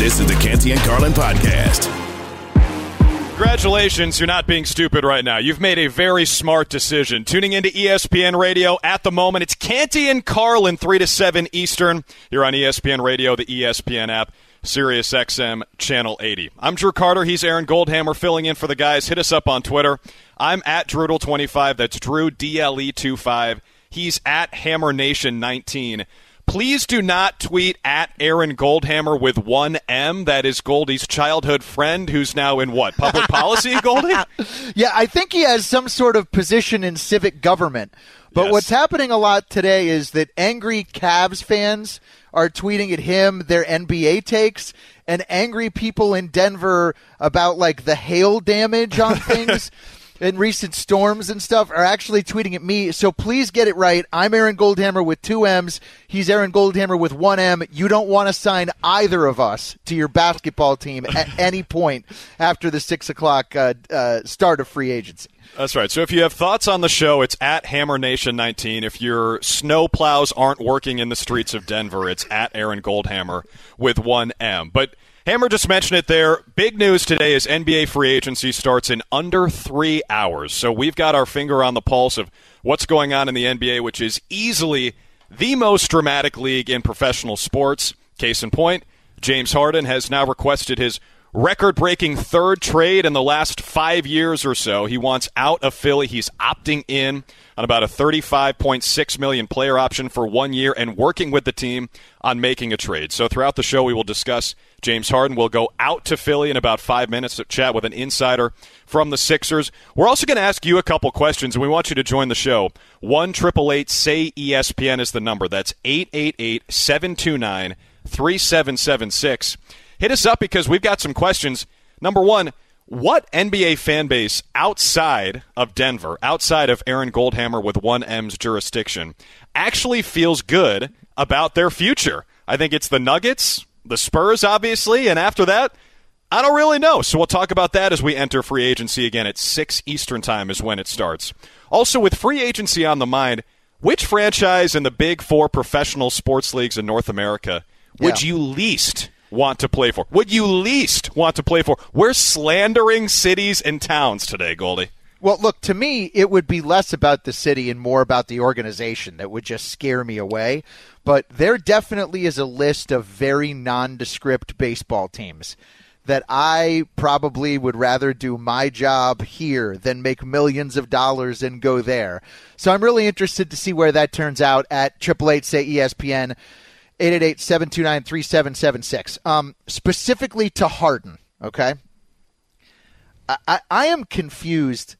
This is the Canty and Carlin podcast. Congratulations, you're not being stupid right now. You've made a very smart decision. Tuning into E ESPN Radio at the moment, it's Canty and Carlin, 3 to 7 Eastern. You're on E ESPN Radio, the ESPN app, Sirius XM, Channel 80. I'm Drew Carter. He's Aaron Goldhammer filling in for the guys. Hit us up on Twitter. I'm at Drudel25. That's Drew, DLE25. He's at Hammer Nation 19. Please do not tweet at Aaron Goldhammer with one M. That is Goldie's childhood friend who's now in what? Public policy, Goldie? Yeah, I think he has some sort of position in civic government. But Yes. what's happening a lot today is that angry Cavs fans are tweeting at him their NBA takes, and angry people in Denver about like the hail damage on things. And recent storms and stuff are actually tweeting at me. So please get it right. I'm Aaron Goldhammer with two M's. He's Aaron Goldhammer with one M. You don't want to sign either of us to your basketball team at any point after the six o'clock uh, uh, start of free agency. That's right. So if you have thoughts on the show, it's at Hammer Nation 19. If your snow plows aren't working in the streets of Denver, it's at Aaron Goldhammer with one M. But Hammer just mentioned it there. Big news today is NBA free agency starts in under three hours. So we've got our finger on the pulse of what's going on in the NBA, which is easily the most dramatic league in professional sports. Case in point, James Harden has now requested his record breaking third trade in the last five years or so. He wants out of Philly. He's opting in on about a 35.6 million player option for one year and working with the team on making a trade. So throughout the show, we will discuss James Harden. We'll go out to Philly in about five minutes to chat with an insider from the Sixers. We're also going to ask you a couple questions, and we want you to join the show. 1 say ESPN is the number. That's 888 729 3776. Hit us up because we've got some questions. Number one, what NBA fan base outside of Denver, outside of Aaron Goldhammer with 1M's jurisdiction, actually feels good about their future? I think it's the Nuggets, the Spurs, obviously, and after that, I don't really know. So we'll talk about that as we enter free agency again at 6 Eastern Time is when it starts. Also, with free agency on the mind, which franchise in the big four professional sports leagues in North America would Yeah. you least want to play for? Would you least want to play for? We're slandering cities and towns today, Goldie. Well, look, to me, it would be less about the city and more about the organization that would just scare me away. But there definitely is a list of very nondescript baseball teams that I probably would rather do my job here than make millions of dollars and go there. So I'm really interested to see where that turns out at 888 say ESPN. 888 729 3776. Um, specifically to Harden, okay? I, I, I am confused.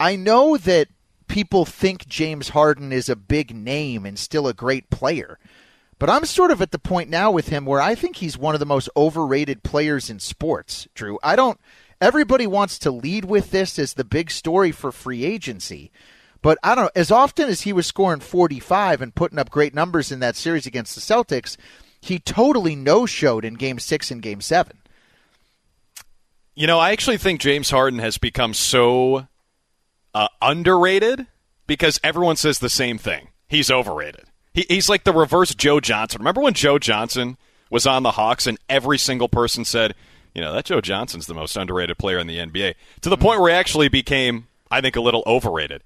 I know that people think James Harden is a big name and still a great player. But I'm sort of at the point now with him where I think he's one of the most overrated players in sports, Drew. I don't. Everybody wants to lead with this as the big story for free agency. But I don't know, as often as he was scoring 45 and putting up great numbers in that series against the Celtics, he totally no-showed in game 6 and game 7. You know, I actually think James Harden has become so uh, underrated because everyone says the same thing. He's overrated. He, he's like the reverse Joe Johnson. Remember when Joe Johnson was on the Hawks and every single person said, you know, that Joe Johnson's the most underrated player in the NBA, to the point where he actually became, I think, a little overrated.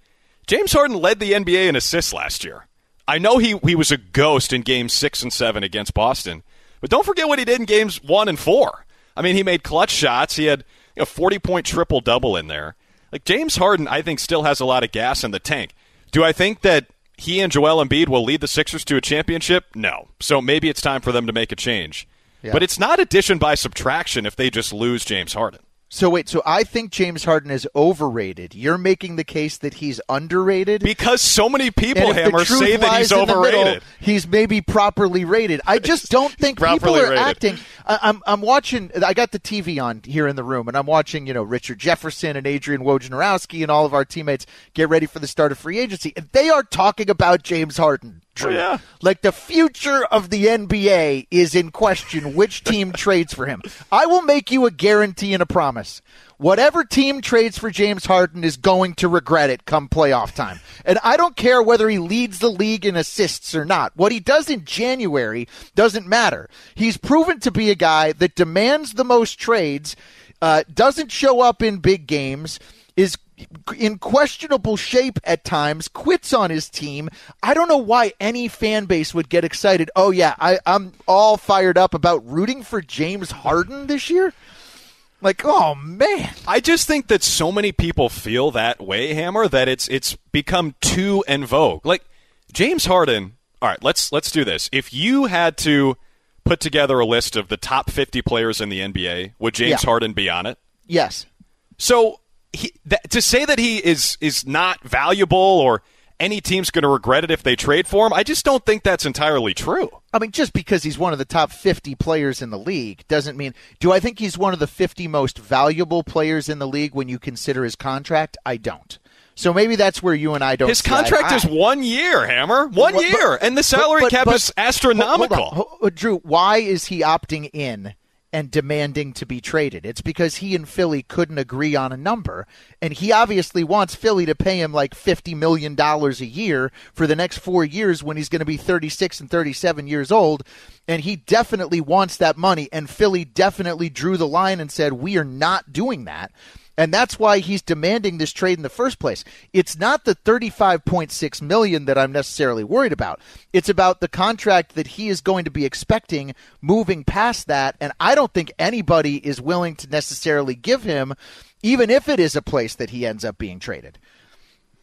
James Harden led the NBA in assists last year. I know he, he was a ghost in games six and seven against Boston, but don't forget what he did in games one and four. I mean, he made clutch shots. He had a 40 point triple double in there. Like, James Harden, I think, still has a lot of gas in the tank. Do I think that he and Joel Embiid will lead the Sixers to a championship? No. So maybe it's time for them to make a change. Yeah. But it's not addition by subtraction if they just lose James Harden. So wait, so I think James Harden is overrated. You're making the case that he's underrated because so many people, Hammer, say that he's overrated. middle, he's maybe properly rated. I just don't think people are rated. acting. I, I'm I'm watching. I got the TV on here in the room, and I'm watching. You know, Richard Jefferson and Adrian Wojnarowski and all of our teammates get ready for the start of free agency, and they are talking about James Harden. Yeah. Like the future of the NBA is in question. Which team trades for him? I will make you a guarantee and a promise. Whatever team trades for James Harden is going to regret it come playoff time. And I don't care whether he leads the league in assists or not. What he does in January doesn't matter. He's proven to be a guy that demands the most trades, uh, doesn't show up in big games, is in questionable shape at times, quits on his team. I don't know why any fan base would get excited. Oh, yeah, I, I'm all fired up about rooting for James Harden this year. Like, oh man. I just think that so many people feel that way, Hammer, that it's it's become too en vogue. Like James Harden. All right, let's let's do this. If you had to put together a list of the top 50 players in the NBA, would James Yeah. Harden be on it? Yes. So he, that, to say that he is is not valuable or any team's going to regret it if they trade for him, I just don't think that's entirely true. I mean, just because he's one of the top 50 players in the league doesn't mean. Do I think he's one of the 50 most valuable players in the league when you consider his contract? I don't. So maybe that's where you and I don't. His contract is one year, Hammer. One But- year, and the salary but- cap but- is astronomical. Hold on. Uh, Drew, why is he opting in and demanding to be traded? It's because he and Philly couldn't agree on a number, and he obviously wants Philly to pay him like fifty million dollars a year for the next four years when he's going to be thirty-six and thirty-seven years old. And he definitely wants that money, and Philly definitely drew the line and said, "We are not doing that." And that's why he's demanding this trade in the first place. It's not the 35.6 million that I'm necessarily worried about. It's about the contract that he is going to be expecting moving past that and I don't think anybody is willing to necessarily give him even if it is a place that he ends up being traded.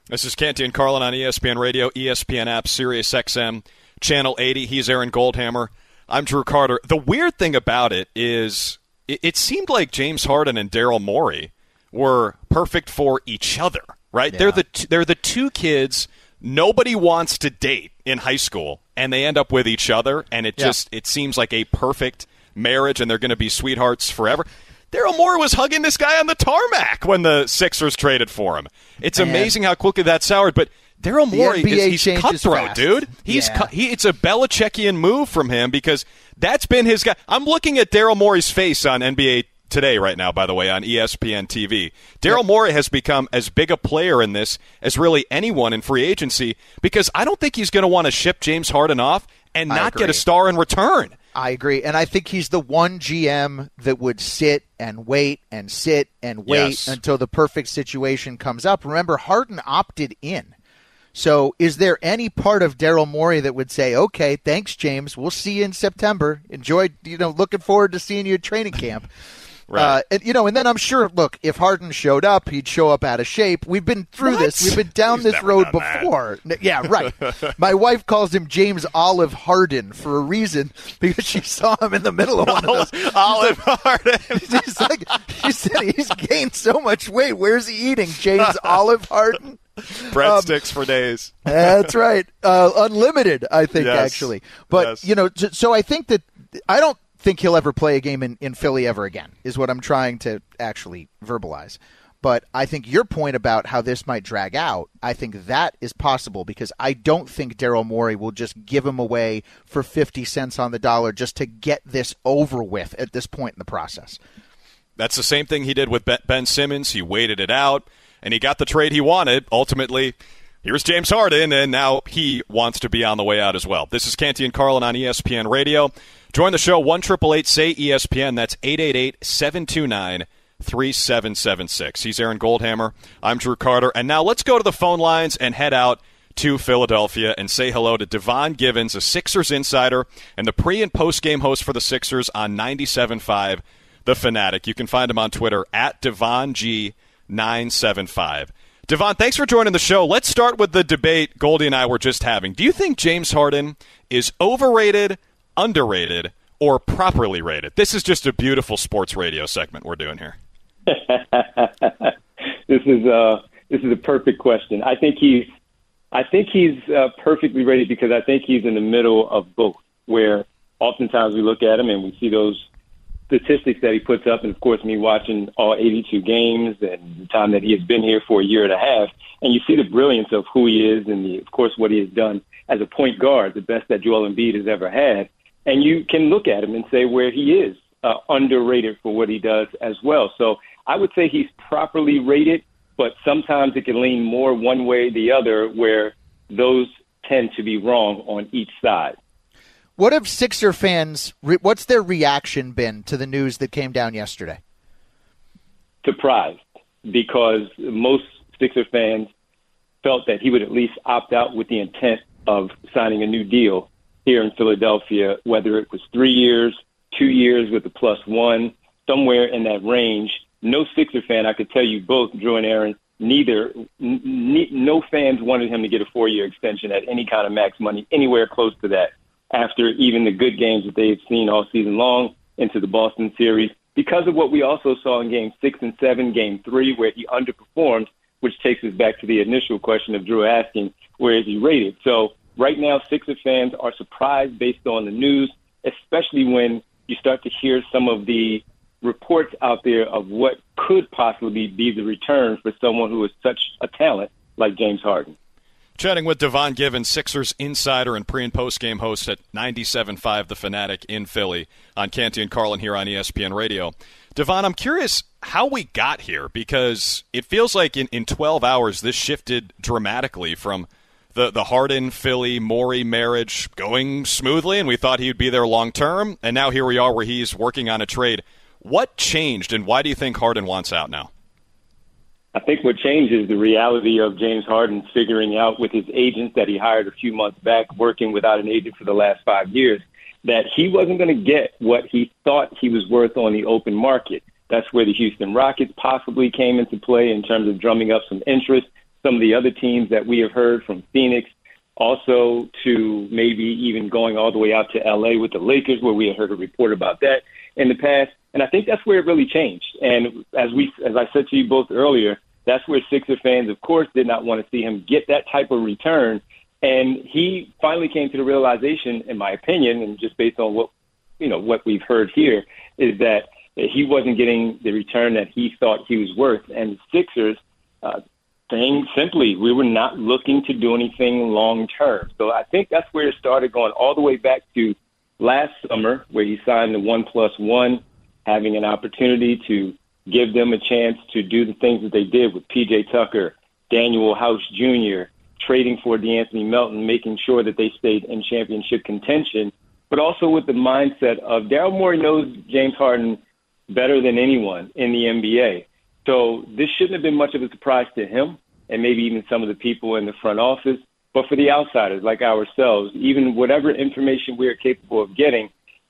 This is Canty and Carlin on ESPN Radio, ESPN app, Sirius XM, Channel 80. He's Aaron Goldhammer. I'm Drew Carter. The weird thing about it is it seemed like James Harden and Daryl Morey were perfect for each other, right? They're the t- they're the two kids nobody wants to date in high school and they end up with each other and it Yeah. just it seems like a perfect marriage and they're going to be sweethearts forever. Daryl Morey was hugging this guy on the tarmac when the Sixers traded for him. It's Man. amazing how quickly that soured, but Daryl Morey NBA is he's cutthroat, fast. dude. He's Yeah. cut, he it's a Belichickian move from him because that's been his guy. I'm looking at Daryl Morey's face on NBA Today right now, by the way, on ESPN TV. Daryl Morey has become as big a player in this as really anyone in free agency because I don't think he's going to want to ship James Harden off and not get a star in return. I agree. And I think he's the one GM that would sit and wait and sit and wait Yes. until the perfect situation comes up. Remember, Harden opted in. So is there any part of Daryl Morey that would say, okay, thanks, James. We'll see you in September. Enjoy, you know, looking forward to seeing you at training camp. Right. Uh, and, you know, and then I'm sure, look, if Harden showed up, he'd show up out of shape. We've been through What? this. We've been down He's this road that. before. Yeah, right. My wife calls him James Olive Harden for a reason because she saw him in the middle of one of those. Olive Harden. She's like, she said he's gained so much weight. Where's he eating? James Olive Harden. Breadsticks for days. That's right. Uh, unlimited, I think, Yes. actually. But, Yes. you know, so I think that I don't think he'll ever play a game in, in Philly ever again, is what I'm trying to actually verbalize. But I think your point about how this might drag out, I think that is possible because I don't think Daryl Morey will just give him away for 50 cents on the dollar just to get this over with at this point in the process. That's the same thing he did with Ben- Simmons. He waited it out, and he got the trade he wanted. Ultimately, here's James Harden, and now he wants to be on the way out as well. This is Canty and Carlin on ESPN Radio. Join the show one triple eight say ESPN. That's 888-729 3776. He's Aaron Goldhammer. I'm Drew Carter. And now let's go to the phone lines and head out to Philadelphia and say hello to Devon Givens, a Sixers insider and the pre and post game host for the Sixers on 97.5 The Fanatic. You can find him on Twitter at DevonG975. Devon, thanks for joining the show. Let's start with the debate Goldie and I were just having. Do you think James Harden is overrated, underrated, or properly rated? This is just a beautiful sports radio segment we're doing here. this is uh this is a perfect question. I think he's I think he's uh, perfectly rated because I think he's in the middle of both. Where oftentimes we look at him and we see those statistics that he puts up, and of course, me watching all 82 games and the time that he has been here for a year and a half, and you see the brilliance of who he is, and the, of course, what he has done as a point guard, the best that Joel Embiid has ever had, and you can look at him and say where he is uh, underrated for what he does as well. So I would say he's properly rated, but sometimes it can lean more one way or the other, where those tend to be wrong on each side. What have Sixer fans? What's their reaction been to the news that came down yesterday? Surprised, because most Sixer fans felt that he would at least opt out with the intent of signing a new deal here in Philadelphia, whether it was three years, two years with a plus one, somewhere in that range. No Sixer fan, I could tell you both, Drew and Aaron, neither, n- no fans wanted him to get a four year extension at any kind of max money, anywhere close to that after even the good games that they've seen all season long into the Boston series because of what we also saw in game six and seven, game three, where he underperformed, which takes us back to the initial question of Drew asking, where is he rated? So right now, Sixer fans are surprised based on the news, especially when you start to hear some of the reports out there of what could possibly be the return for someone who is such a talent like James Harden. Chatting with Devon Givens, Sixers insider and pre and post game host at 97.5 The Fanatic in Philly on Canty and Carlin here on ESPN Radio. Devon, I'm curious how we got here because it feels like in, in 12 hours this shifted dramatically from the, the Harden, Philly, Morey marriage going smoothly, and we thought he would be there long term, and now here we are where he's working on a trade. What changed, and why do you think Harden wants out now? I think what changed is the reality of James Harden figuring out with his agent that he hired a few months back, working without an agent for the last five years, that he wasn't going to get what he thought he was worth on the open market. That's where the Houston Rockets possibly came into play in terms of drumming up some interest. Some of the other teams that we have heard from Phoenix, also to maybe even going all the way out to LA with the Lakers, where we had heard a report about that in the past. And I think that's where it really changed. And as we, as I said to you both earlier, that's where Sixer fans, of course, did not want to see him get that type of return. And he finally came to the realization, in my opinion, and just based on what you know what we've heard here, is that he wasn't getting the return that he thought he was worth. And the Sixers, uh, saying simply, we were not looking to do anything long term. So I think that's where it started going all the way back to last summer, where he signed the one plus one, having an opportunity to give them a chance to do the things that they did with PJ Tucker, Danuel House Jr., trading for De'Anthony Melton, making sure that they stayed in championship contention, but also with the mindset of Daryl Morey knows James Harden better than anyone in the NBA. So this shouldn't have been much of a surprise to him and maybe even some of the people in the front office. But for the outsiders like ourselves, even whatever information we are capable of getting,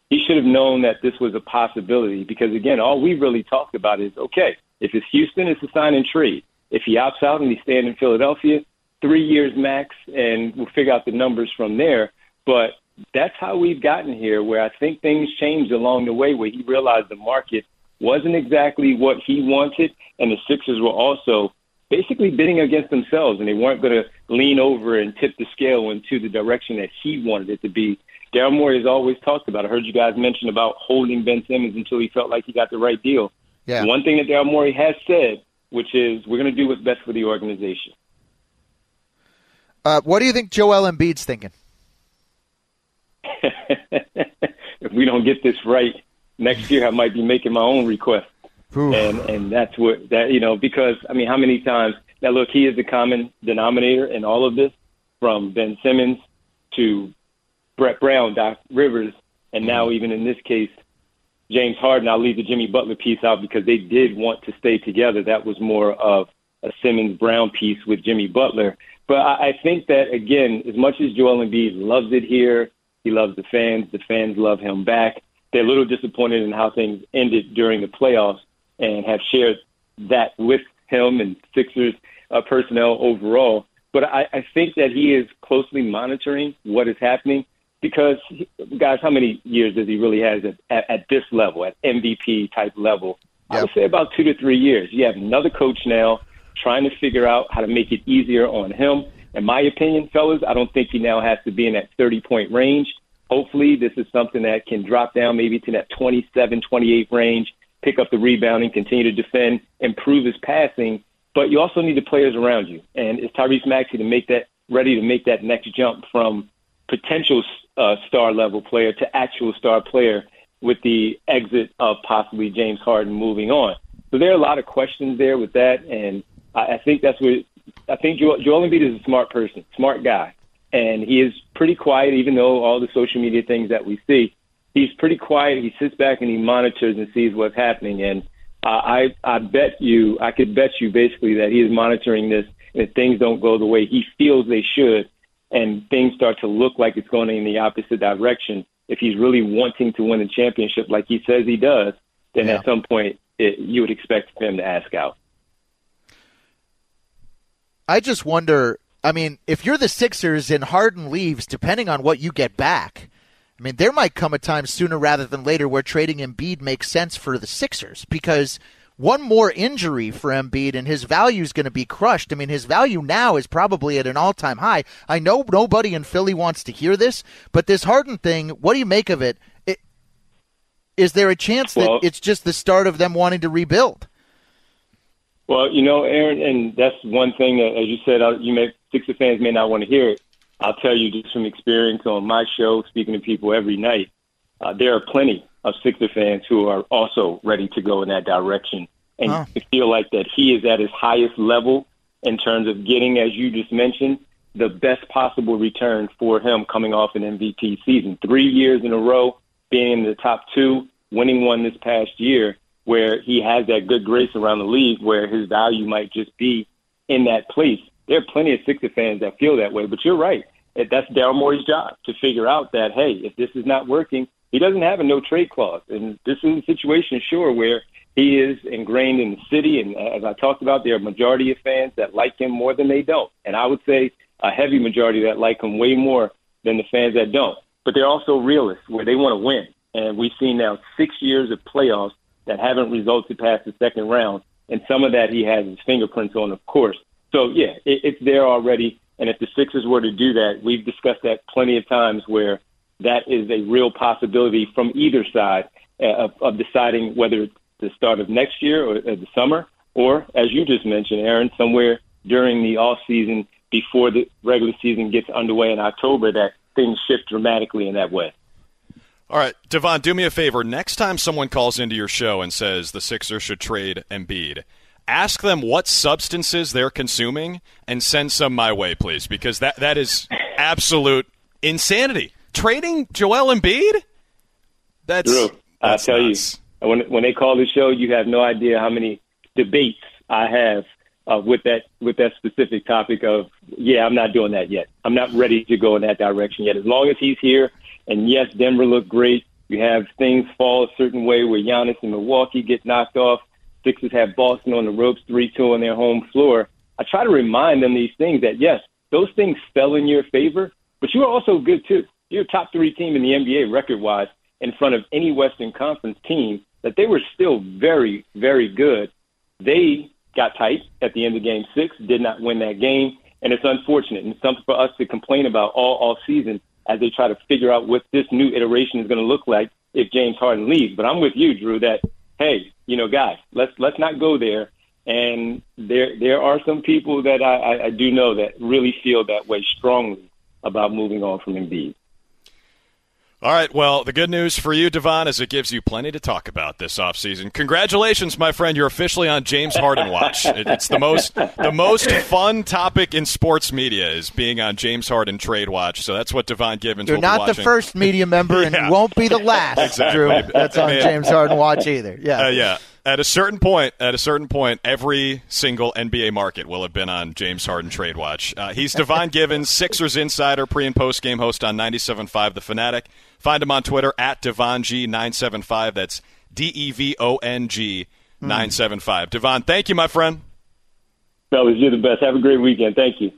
he should have known that this was a possibility because again, all we really talked about is okay, if it's Houston, it's a sign and trade. If he opts out and he's staying in Philadelphia, three years max, and we'll figure out the numbers from there. But that's how we've gotten here, where I think things changed along the way, where he realized the market wasn't exactly what he wanted, and the Sixers were also basically bidding against themselves, and they weren't going to lean over and tip the scale into the direction that he wanted it to be Daryl Morey has always talked about. I heard you guys mention about holding Ben Simmons until he felt like he got the right deal. Yeah. One thing that Daryl Morey has said, which is we're going to do what's best for the organization. Uh, what do you think Joel Embiid's thinking? if we don't get this right next year, I might be making my own request. Oof. And and that's what that you know because I mean how many times now look he is the common denominator in all of this from Ben Simmons to Brett Brown, Doc Rivers, and now mm-hmm. even in this case, James Harden. I'll leave the Jimmy Butler piece out because they did want to stay together. That was more of a Simmons Brown piece with Jimmy Butler. But I, I think that again, as much as Joel Embiid loves it here, he loves the fans. The fans love him back. They're a little disappointed in how things ended during the playoffs, and have shared that with him and Sixers uh, personnel overall. But I, I think that he is closely monitoring what is happening because guys, how many years does he really has at, at, at this level, at MVP type level? I would say about two to three years. You have another coach now trying to figure out how to make it easier on him. In my opinion, fellas, I don't think he now has to be in that 30 point range. Hopefully, this is something that can drop down maybe to that 27, 28 range, pick up the rebounding, continue to defend, improve his passing. But you also need the players around you. And is Tyrese Maxey to make that ready to make that next jump from potential uh, star level player to actual star player with the exit of possibly James Harden moving on. So there are a lot of questions there with that, and I, I think that's what I think. Joel, Joel Embiid is a smart person, smart guy, and he is pretty quiet, even though all the social media things that we see. He's pretty quiet. He sits back and he monitors and sees what's happening. And uh, I, I bet you, I could bet you basically that he is monitoring this. And if things don't go the way he feels they should, and things start to look like it's going in the opposite direction, if he's really wanting to win a championship like he says he does, then yeah. at some point it, you would expect him to ask out. I just wonder. I mean, if you're the Sixers and Harden leaves, depending on what you get back, I mean, there might come a time sooner rather than later where trading Embiid makes sense for the Sixers because one more injury for Embiid and his value is going to be crushed. I mean, his value now is probably at an all time high. I know nobody in Philly wants to hear this, but this Harden thing, what do you make of it? it is there a chance that well, it's just the start of them wanting to rebuild? Well, you know, Aaron, and that's one thing that, as you said, you may Sixer fans may not want to hear it. I'll tell you just from experience on my show, speaking to people every night. Uh, there are plenty of Sixer fans who are also ready to go in that direction and oh. feel like that he is at his highest level in terms of getting, as you just mentioned, the best possible return for him coming off an MVP season. Three years in a row, being in the top two, winning one this past year, where he has that good grace around the league, where his value might just be in that place. There are plenty of Sixer fans that feel that way, but you're right. That's Daryl Morey's job to figure out that, hey, if this is not working, he doesn't have a no trade clause. And this is a situation, sure, where he is ingrained in the city. And as I talked about, there are a majority of fans that like him more than they don't. And I would say a heavy majority that like him way more than the fans that don't. But they're also realists where they want to win. And we've seen now six years of playoffs that haven't resulted past the second round. And some of that he has his fingerprints on, of course. So, yeah, it, it's there already. And if the Sixers were to do that, we've discussed that plenty of times where that is a real possibility from either side uh, of, of deciding whether it's the start of next year or the summer, or as you just mentioned, Aaron, somewhere during the off season before the regular season gets underway in October, that things shift dramatically in that way. All right, Devon, do me a favor. Next time someone calls into your show and says the Sixers should trade Embiid, ask them what substances they're consuming and send some my way, please, because that that is absolute insanity trading Joel Embiid? That's, Drew, I tell nuts. you, when when they call the show, you have no idea how many debates I have uh, with that with that specific topic of yeah, I'm not doing that yet. I'm not ready to go in that direction yet. As long as he's here, and yes, Denver looked great. You have things fall a certain way where Giannis and Milwaukee get knocked off. Sixers have Boston on the ropes, three two on their home floor. I try to remind them these things that yes, those things fell in your favor, but you are also good too you're a top three team in the NBA record wise in front of any Western Conference team, that they were still very, very good. They got tight at the end of game six, did not win that game, and it's unfortunate and something for us to complain about all, all season as they try to figure out what this new iteration is going to look like if James Harden leaves. But I'm with you, Drew, that hey, you know, guys, let's let's not go there. And there there are some people that I, I, I do know that really feel that way strongly about moving on from Embiid. All right. Well, the good news for you, Devon, is it gives you plenty to talk about this offseason. Congratulations, my friend. You're officially on James Harden Watch. it's the most the most fun topic in sports media is being on James Harden Trade Watch. So that's what Devon Givens. You're not the first media member, and yeah. won't be the last, exactly. Drew. That's on James Harden Watch either. Yeah. Uh, yeah at a certain point, at a certain point, every single NBA market will have been on James Harden Trade Watch. Uh, he's Devon Givens, Sixers insider, pre and post game host on 97.5 The Fanatic. Find him on Twitter at DevonG975. That's D E V O N G 975. Devon, thank you, my friend. Fellas, you're the best. Have a great weekend. Thank you.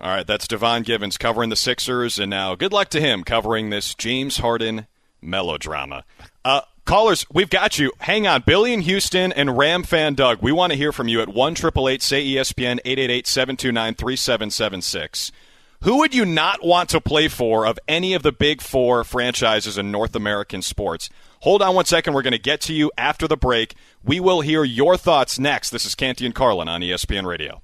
All right, that's Devon Givens covering the Sixers, and now good luck to him covering this James Harden melodrama. Uh, callers, we've got you. Hang on. Billy in Houston and Ram fan Doug, we want to hear from you at 1 say ESPN 888 729 3776. Who would you not want to play for of any of the big four franchises in North American sports? Hold on one second. We're going to get to you after the break. We will hear your thoughts next. This is Canty and Carlin on ESPN Radio.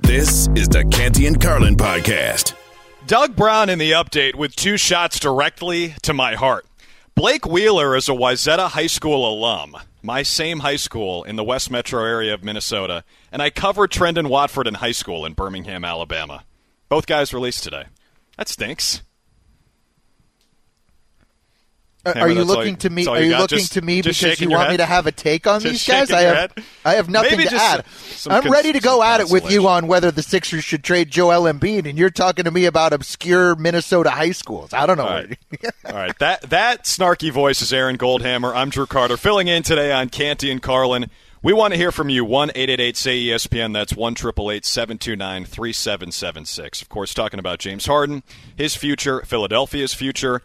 This is the Canty and Carlin podcast. Doug Brown in the update with two shots directly to my heart. Blake Wheeler is a Wayzata High School alum, my same high school in the West Metro area of Minnesota, and I covered Trendon Watford in high school in Birmingham, Alabama. Both guys released today. That stinks. Are you looking you, to me? Are you, you looking just, to me because you head? want me to have a take on just these guys? I have, I have nothing Maybe to add. I'm some ready to go at it with you on whether the Sixers should trade Joel Embiid, and you're talking to me about obscure Minnesota high schools. I don't know. All right, All right. that that snarky voice is Aaron Goldhammer. I'm Drew Carter, filling in today on Canty and Carlin. We want to hear from you. One eight eight eight say ESPN. That's one triple eight seven two nine three seven seven six. Of course, talking about James Harden, his future, Philadelphia's future.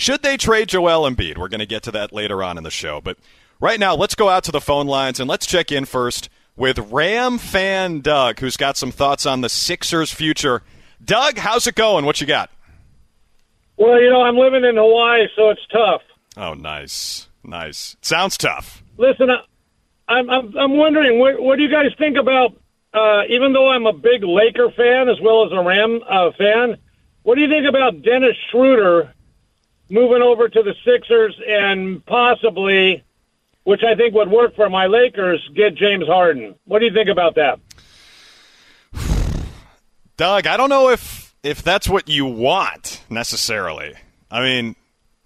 Should they trade Joel Embiid? We're going to get to that later on in the show. But right now, let's go out to the phone lines and let's check in first with Ram fan Doug, who's got some thoughts on the Sixers' future. Doug, how's it going? What you got? Well, you know, I'm living in Hawaii, so it's tough. Oh, nice, nice. Sounds tough. Listen, I'm I'm, I'm wondering what, what do you guys think about? Uh, even though I'm a big Laker fan as well as a Ram uh, fan, what do you think about Dennis Schroeder moving over to the Sixers and possibly, which I think would work for my Lakers, get James Harden. What do you think about that? Doug, I don't know if if that's what you want necessarily. I mean,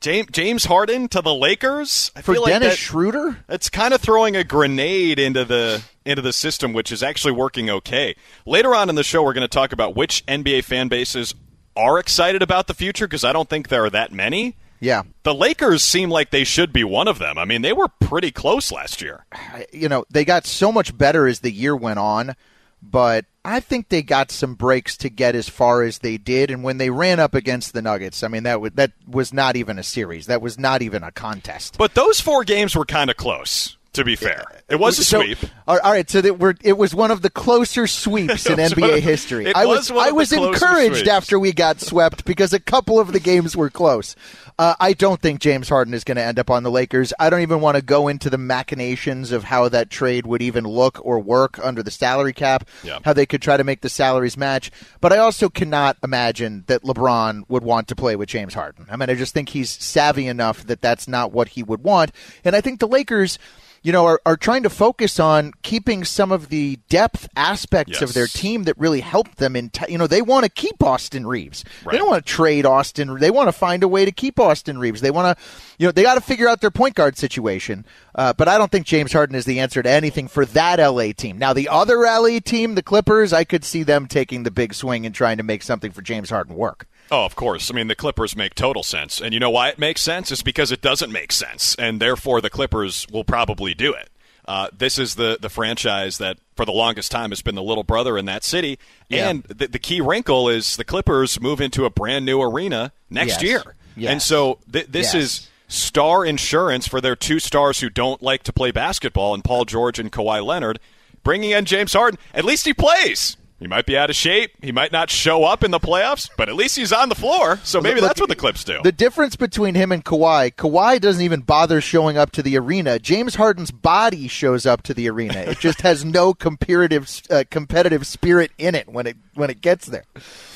James James Harden to the Lakers I for feel Dennis that, Schroeder. It's kind of throwing a grenade into the into the system, which is actually working okay. Later on in the show, we're going to talk about which NBA fan bases are excited about the future because I don't think there are that many. Yeah. The Lakers seem like they should be one of them. I mean, they were pretty close last year. You know, they got so much better as the year went on, but I think they got some breaks to get as far as they did. And when they ran up against the Nuggets, I mean that was that was not even a series. That was not even a contest. But those four games were kind of close. To be fair, it was a So- sweep. all right, so that we're, it was one of the closer sweeps in NBA history. it I was was, one I was encouraged sweeps. after we got swept because a couple of the games were close. Uh, I don't think James Harden is going to end up on the Lakers. I don't even want to go into the machinations of how that trade would even look or work under the salary cap, Yeah. how they could try to make the salaries match. But I also cannot imagine that LeBron would want to play with James Harden. I mean, I just think he's savvy enough that that's not what he would want. And I think the Lakers you know, are, are trying to focus on keeping some of the depth aspects of their team that really help them in, t- you know, they want to keep Austin Reaves. They don't want to trade Austin. They want to find a way to keep Austin Reaves. They want to, you know, they got to figure out their point guard situation. Uh, but I don't think James Harden is the answer to anything for that LA team. Now, the other LA team, the Clippers, I could see them taking the big swing and trying to make something for James Harden work. Oh, of course. I mean, the Clippers make total sense. And you know why it makes sense? It's because it doesn't make sense. And therefore, the Clippers will probably do it. Uh, this is the, the franchise that, for the longest time, has been the little brother in that city. Yeah. And the, the key wrinkle is the Clippers move into a brand new arena next Yes. year. Yes. And so th- this Yes. is star insurance for their two stars who don't like to play basketball, and Paul George and Kawhi Leonard, bringing in James Harden. At least he plays. He might be out of shape. He might not show up in the playoffs, but at least he's on the floor. So maybe Look, that's what the Clips do. The difference between him and Kawhi, Kawhi doesn't even bother showing up to the arena. James Harden's body shows up to the arena. It just has no comparative uh, competitive spirit in it when it when it gets there.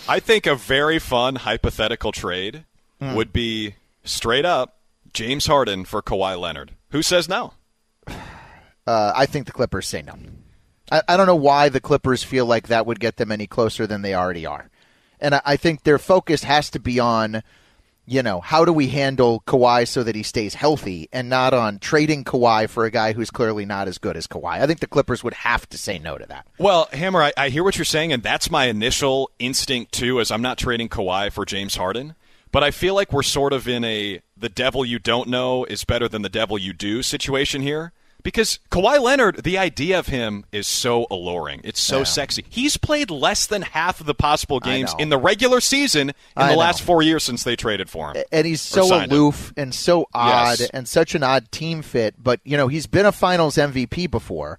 I think a very fun hypothetical trade Hmm. would be straight up James Harden for Kawhi Leonard. Who says no? Uh, I think the Clippers say no. I, I don't know why the Clippers feel like that would get them any closer than they already are, and I, I think their focus has to be on. You know, how do we handle Kawhi so that he stays healthy and not on trading Kawhi for a guy who's clearly not as good as Kawhi? I think the Clippers would have to say no to that. Well, Hammer, I, I hear what you're saying, and that's my initial instinct too. Is I'm not trading Kawhi for James Harden, but I feel like we're sort of in a the devil you don't know is better than the devil you do situation here. Because Kawhi Leonard, the idea of him is so alluring. It's so Yeah. sexy. He's played less than half of the possible games in the regular season in I the know. last four years since they traded for him. and he's so signed him. aloof and so odd Yes. and such an odd team fit. But you know, he's been a Finals MVP before,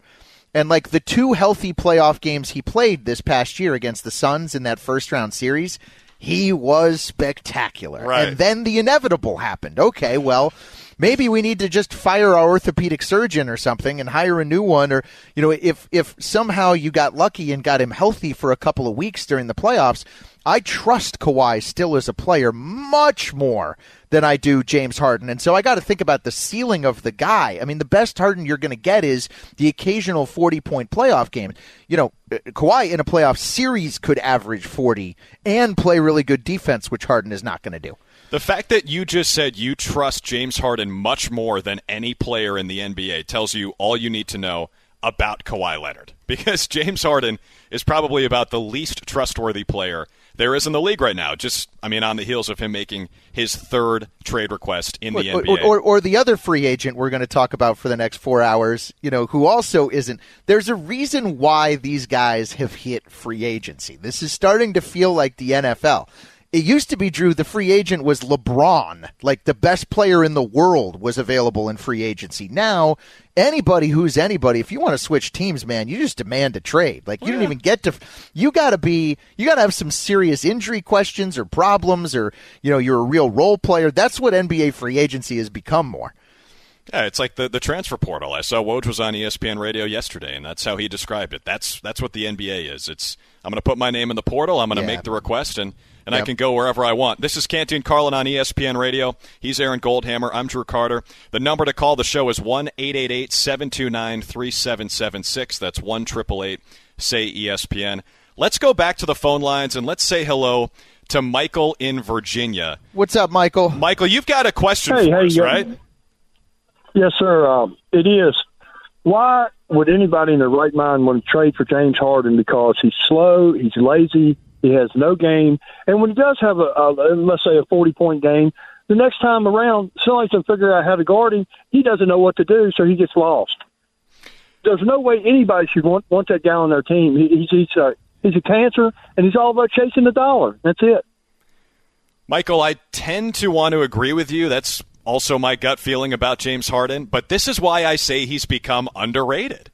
and like the two healthy playoff games he played this past year against the Suns in that first round series, he was spectacular. Right. And then the inevitable happened. Okay, well. Maybe we need to just fire our orthopedic surgeon or something and hire a new one or you know if if somehow you got lucky and got him healthy for a couple of weeks during the playoffs, I trust Kawhi still as a player much more than I do James Harden. And so I got to think about the ceiling of the guy. I mean, the best Harden you're going to get is the occasional 40 point playoff game. You know, uh, Kawhi in a playoff series could average 40 and play really good defense, which Harden is not going to do. The fact that you just said you trust James Harden much more than any player in the NBA tells you all you need to know about Kawhi Leonard. Because James Harden is probably about the least trustworthy player there is in the league right now. Just, I mean, on the heels of him making his third trade request in the or, NBA. Or, or, or the other free agent we're going to talk about for the next four hours, you know, who also isn't. There's a reason why these guys have hit free agency. This is starting to feel like the NFL. It used to be, Drew, the free agent was LeBron. Like the best player in the world was available in free agency. Now, anybody who's anybody, if you want to switch teams, man, you just demand a trade. Like you don't even get to, you got to be, you got to have some serious injury questions or problems or, you know, you're a real role player. That's what NBA free agency has become more. Yeah, it's like the, the transfer portal. I saw Woj was on ESPN radio yesterday, and that's how he described it. That's that's what the NBA is. It's I'm going to put my name in the portal. I'm going to Yeah. make the request, and and I can go wherever I want. This is Canty Carlin on ESPN Radio. He's Aaron Goldhammer. I'm Drew Carter. The number to call the show is one eight eight eight seven two nine three seven seven six. That's one triple eight say ESPN. Let's go back to the phone lines and let's say hello to Michael in Virginia. What's up, Michael? Michael, you've got a question Hey, for how you us, doing? right? Yes, sir. Um, it is. Why would anybody in their right mind want to trade for James Harden? Because he's slow, he's lazy, he has no game, and when he does have a, a let's say a forty point game, the next time around, somebody can figure out how to guard him. He doesn't know what to do, so he gets lost. there's no way anybody should want want that guy on their team. He, he's he's a he's a cancer, and he's all about chasing the dollar. That's it. Michael, I tend to want to agree with you. That's also my gut feeling about James Harden, but this is why I say he's become underrated.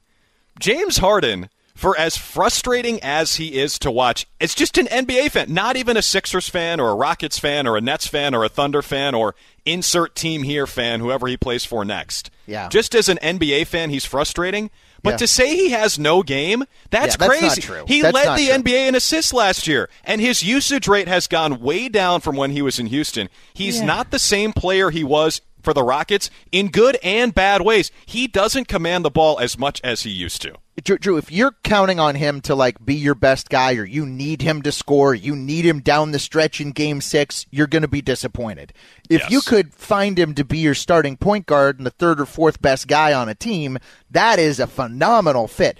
James Harden, for as frustrating as he is to watch, it's just an NBA fan, not even a Sixers fan or a Rockets fan or a Nets fan or a Thunder fan or insert team here fan, whoever he plays for next. Yeah. Just as an NBA fan, he's frustrating. But Yeah. to say he has no game, that's Yeah, that's not crazy. true. He That's led not the true. NBA in assists last year, and his usage rate has gone way down from when he was in Houston. He's not the same player he was for the Rockets in good and bad ways. He doesn't command the ball as much as he used to. Drew, Drew, if you're counting on him to like be your best guy, or you need him to score, you need him down the stretch in Game Six, you're going to be disappointed. If Yes. you could find him to be your starting point guard and the third or fourth best guy on a team, that is a phenomenal fit.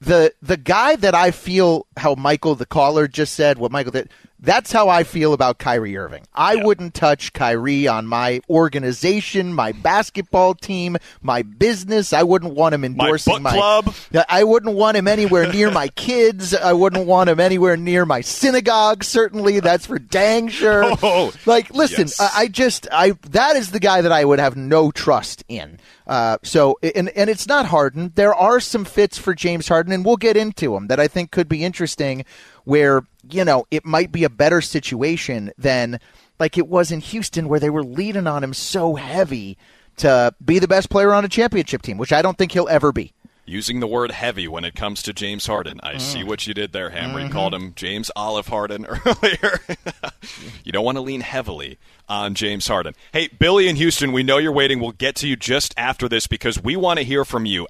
The the guy that I feel how Michael the caller just said, what Michael did, that's how I feel about Kyrie Irving. I wouldn't touch Kyrie on my organization, my basketball team, my business. I wouldn't want him endorsing book club. I wouldn't want him anywhere near my kids. I wouldn't want him anywhere near my synagogue. Certainly, that's for dang sure. Oh, like, listen, yes. I, I just, I that is the guy that I would have no trust in. Uh, so, and and it's not Harden. There are some fits for James Harden, and we'll get into them that I think could be interesting. Where you know it might be a better situation than like it was in Houston, where they were leaning on him so heavy to be the best player on a championship team, which I don't think he'll ever be. Using the word heavy when it comes to James Harden. I see Mm. what you did there, Hammer. Mm-hmm. You called him James Olive Harden earlier. you don't want to lean heavily on James Harden. Hey, Billy in Houston, we know you're waiting. We'll get to you just after this because we want to hear from you.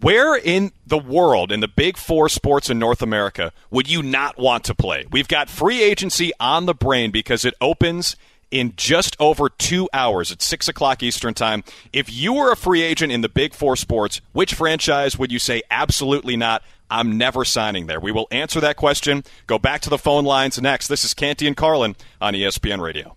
Where in the world, in the big four sports in North America, would you not want to play? We've got free agency on the brain because it opens in just over two hours at 6 o'clock Eastern Time. If you were a free agent in the big four sports, which franchise would you say absolutely not? I'm never signing there. We will answer that question. Go back to the phone lines next. This is Canty and Carlin on ESPN Radio.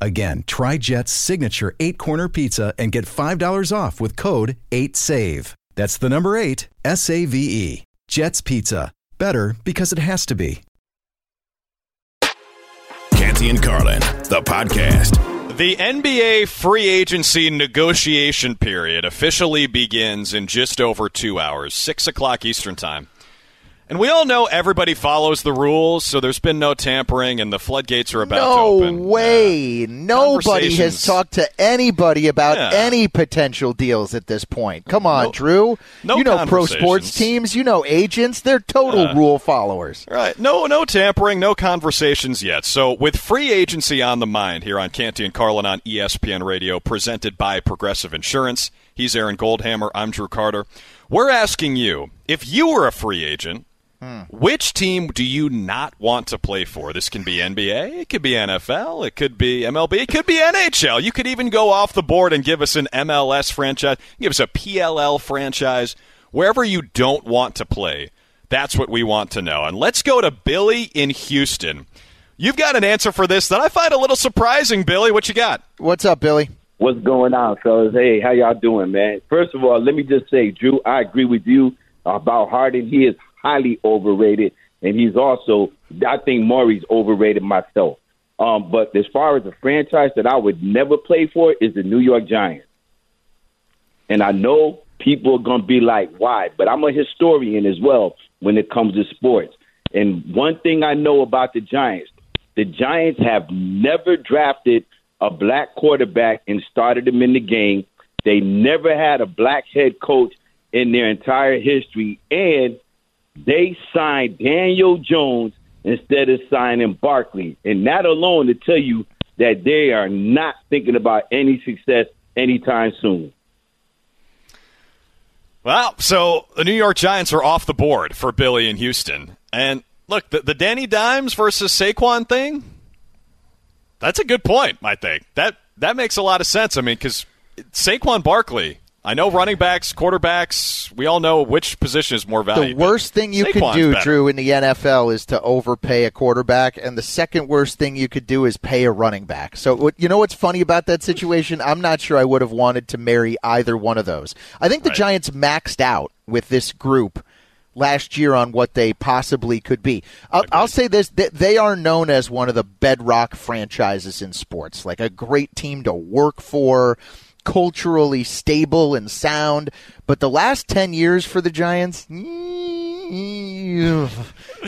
Again, try Jet's signature eight corner pizza and get $5 off with code 8SAVE. That's the number eight, S A V E. Jet's Pizza. Better because it has to be. Canty and Carlin, the podcast. The NBA free agency negotiation period officially begins in just over two hours, 6 o'clock Eastern Time. And we all know everybody follows the rules, so there's been no tampering, and the floodgates are about to no open. way. Nobody has talked to anybody about Yeah. any potential deals at this point. Come on, No- Drew. no you know pro sports teams. You know agents. They're total Yeah. rule followers. Right. No, no tampering, no conversations yet. So, with free agency on the mind here on Canty and Carlin on ESPN Radio, presented by Progressive Insurance. He's Aaron Goldhammer. I'm Drew Carter. We're asking you if you were a free agent, Hmm. which team do you not want to play for? This can be NBA, it could be NFL, it could be MLB, it could be NHL. You could even go off the board and give us an MLS franchise, give us a PLL franchise, wherever you don't want to play. That's what we want to know. And let's go to Billy in Houston. You've got an answer for this that I find a little surprising, Billy. What you got? What's up, Billy? What's going on, fellas? Hey, how y'all doing, man? First of all, let me just say, Drew, I agree with you about Harden. He is highly overrated, and he's also, I think Morey's overrated myself. Um, but as far as a franchise that I would never play for is the New York Giants. And I know people are to be like, why? But I'm a historian as well when it comes to sports. And one thing I know about the Giants, the Giants have never drafted a black quarterback and started him in the game. They never had a black head coach in their entire history. And they signed Daniel Jones instead of signing Barkley. And that alone to tell you that they are not thinking about any success anytime soon. Well, so the New York Giants are off the board for Billy in Houston. And look, the, the Danny Dimes versus Saquon thing, that's a good point, I think. That, that makes a lot of sense. I mean, because Saquon Barkley, I know running backs, quarterbacks, we all know which position is more valuable. The worst thing you could do, better. Drew, in the NFL is to overpay a quarterback, and the second worst thing you could do is pay a running back. So, what, you know what's funny about that situation? I'm not sure I would have wanted to marry either one of those. I think the Right. Giants maxed out with this group last year on what they possibly could be. I'll, I'll say this: they are known as one of the bedrock franchises in sports, like a great team to work for, culturally stable and sound. But the last ten years for the Giants.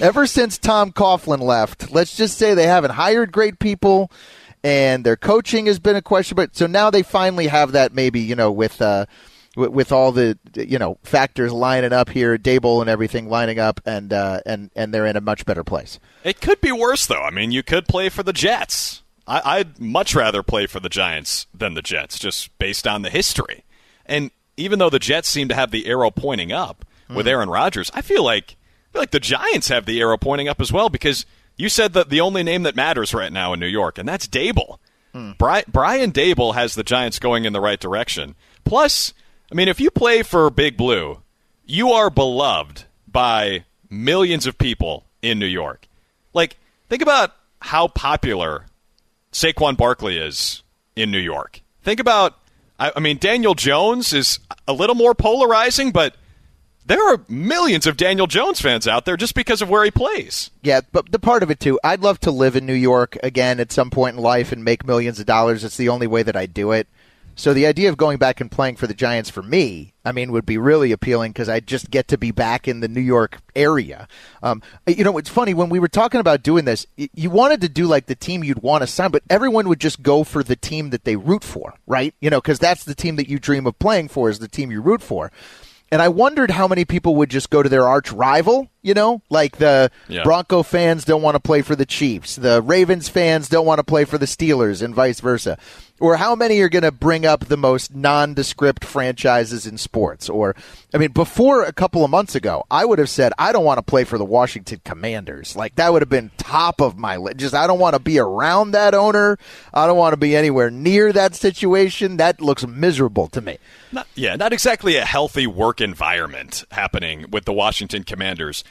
Ever since Tom Coughlin left, let's just say they haven't hired great people, and their coaching has been a question. But so now they finally have that. Maybe you know with uh, with, with all the you know factors lining up here, Daboll and everything lining up, and uh, and and they're in a much better place. It could be worse, though. I mean, you could play for the Jets. I, I'd much rather play for the Giants than the Jets, just based on the history. And even though the Jets seem to have the arrow pointing up with Mhm. Aaron Rodgers, I feel like I feel like the Giants have the arrow pointing up as well because you said that the only name that matters right now in New York, and that's Daboll. Bri- Brian Daboll has the Giants going in the right direction. Plus, I mean, if you play for Big Blue, you are beloved by millions of people in New York. Like, think about how popular Saquon Barkley is in New York. Think about, I, I mean, Daniel Jones is a little more polarizing, but there are millions of Daniel Jones fans out there just because of where he plays. Yeah, but the part of it too, I'd love to live in New York again at some point in life and make millions of dollars. It's the only way that I do it. So the idea of going back and playing for the Giants for me, I mean, would be really appealing because I just get to be back in the New York area. Um, you know, it's funny when we were talking about doing this, you wanted to do like the team you'd want to sign, but everyone would just go for the team that they root for, right? You know, because that's the team that you dream of playing for is the team you root for. And I wondered how many people would just go to their arch rival, you know, like the Yeah. Bronco fans don't want to play for the Chiefs, the Ravens fans don't want to play for the Steelers, and vice versa. Or how many are going to bring up the most nondescript franchises in sports? Or, I mean, before a couple of months ago, I would have said, I don't want to play for the Washington Commanders. Like, that would have been top of my list. Just, I don't want to be around that owner. I don't want to be anywhere near that situation. That looks miserable to me. Not, yeah, not exactly a healthy work environment happening with the Washington Commanders.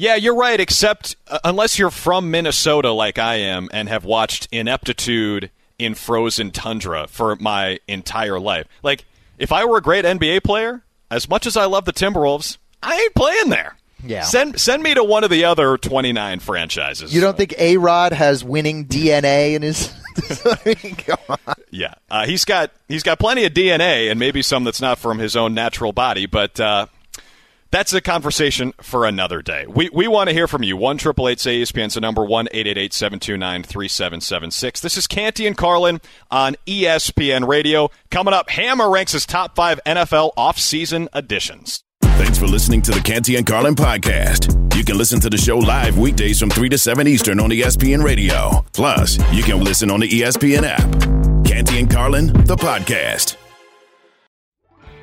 Yeah, you're right, except uh, unless you're from Minnesota like I am and have watched ineptitude in frozen tundra for my entire life. Like, if I were a great NBA player, as much as I love the Timberwolves, I ain't playing there. Yeah. Send send me to one of the other 29 franchises. You don't think A Rod has winning DNA in his. I mean, come on. Yeah, uh, he's got he's got plenty of DNA and maybe some that's not from his own natural body, but uh, that's a conversation for another day. We we want to hear from you. One triple eight say ESPN's the number one eight eight eight seven two nine three seven seven six. This is Canty and Carlin on ESPN Radio. Coming up, Hammer ranks his top five NFL offseason additions. Thanks for listening to the Canty and Carlin podcast. You can listen to the show live weekdays from 3 to 7 Eastern on ESPN Radio. Plus, you can listen on the ESPN app. Canty and Carlin, the podcast.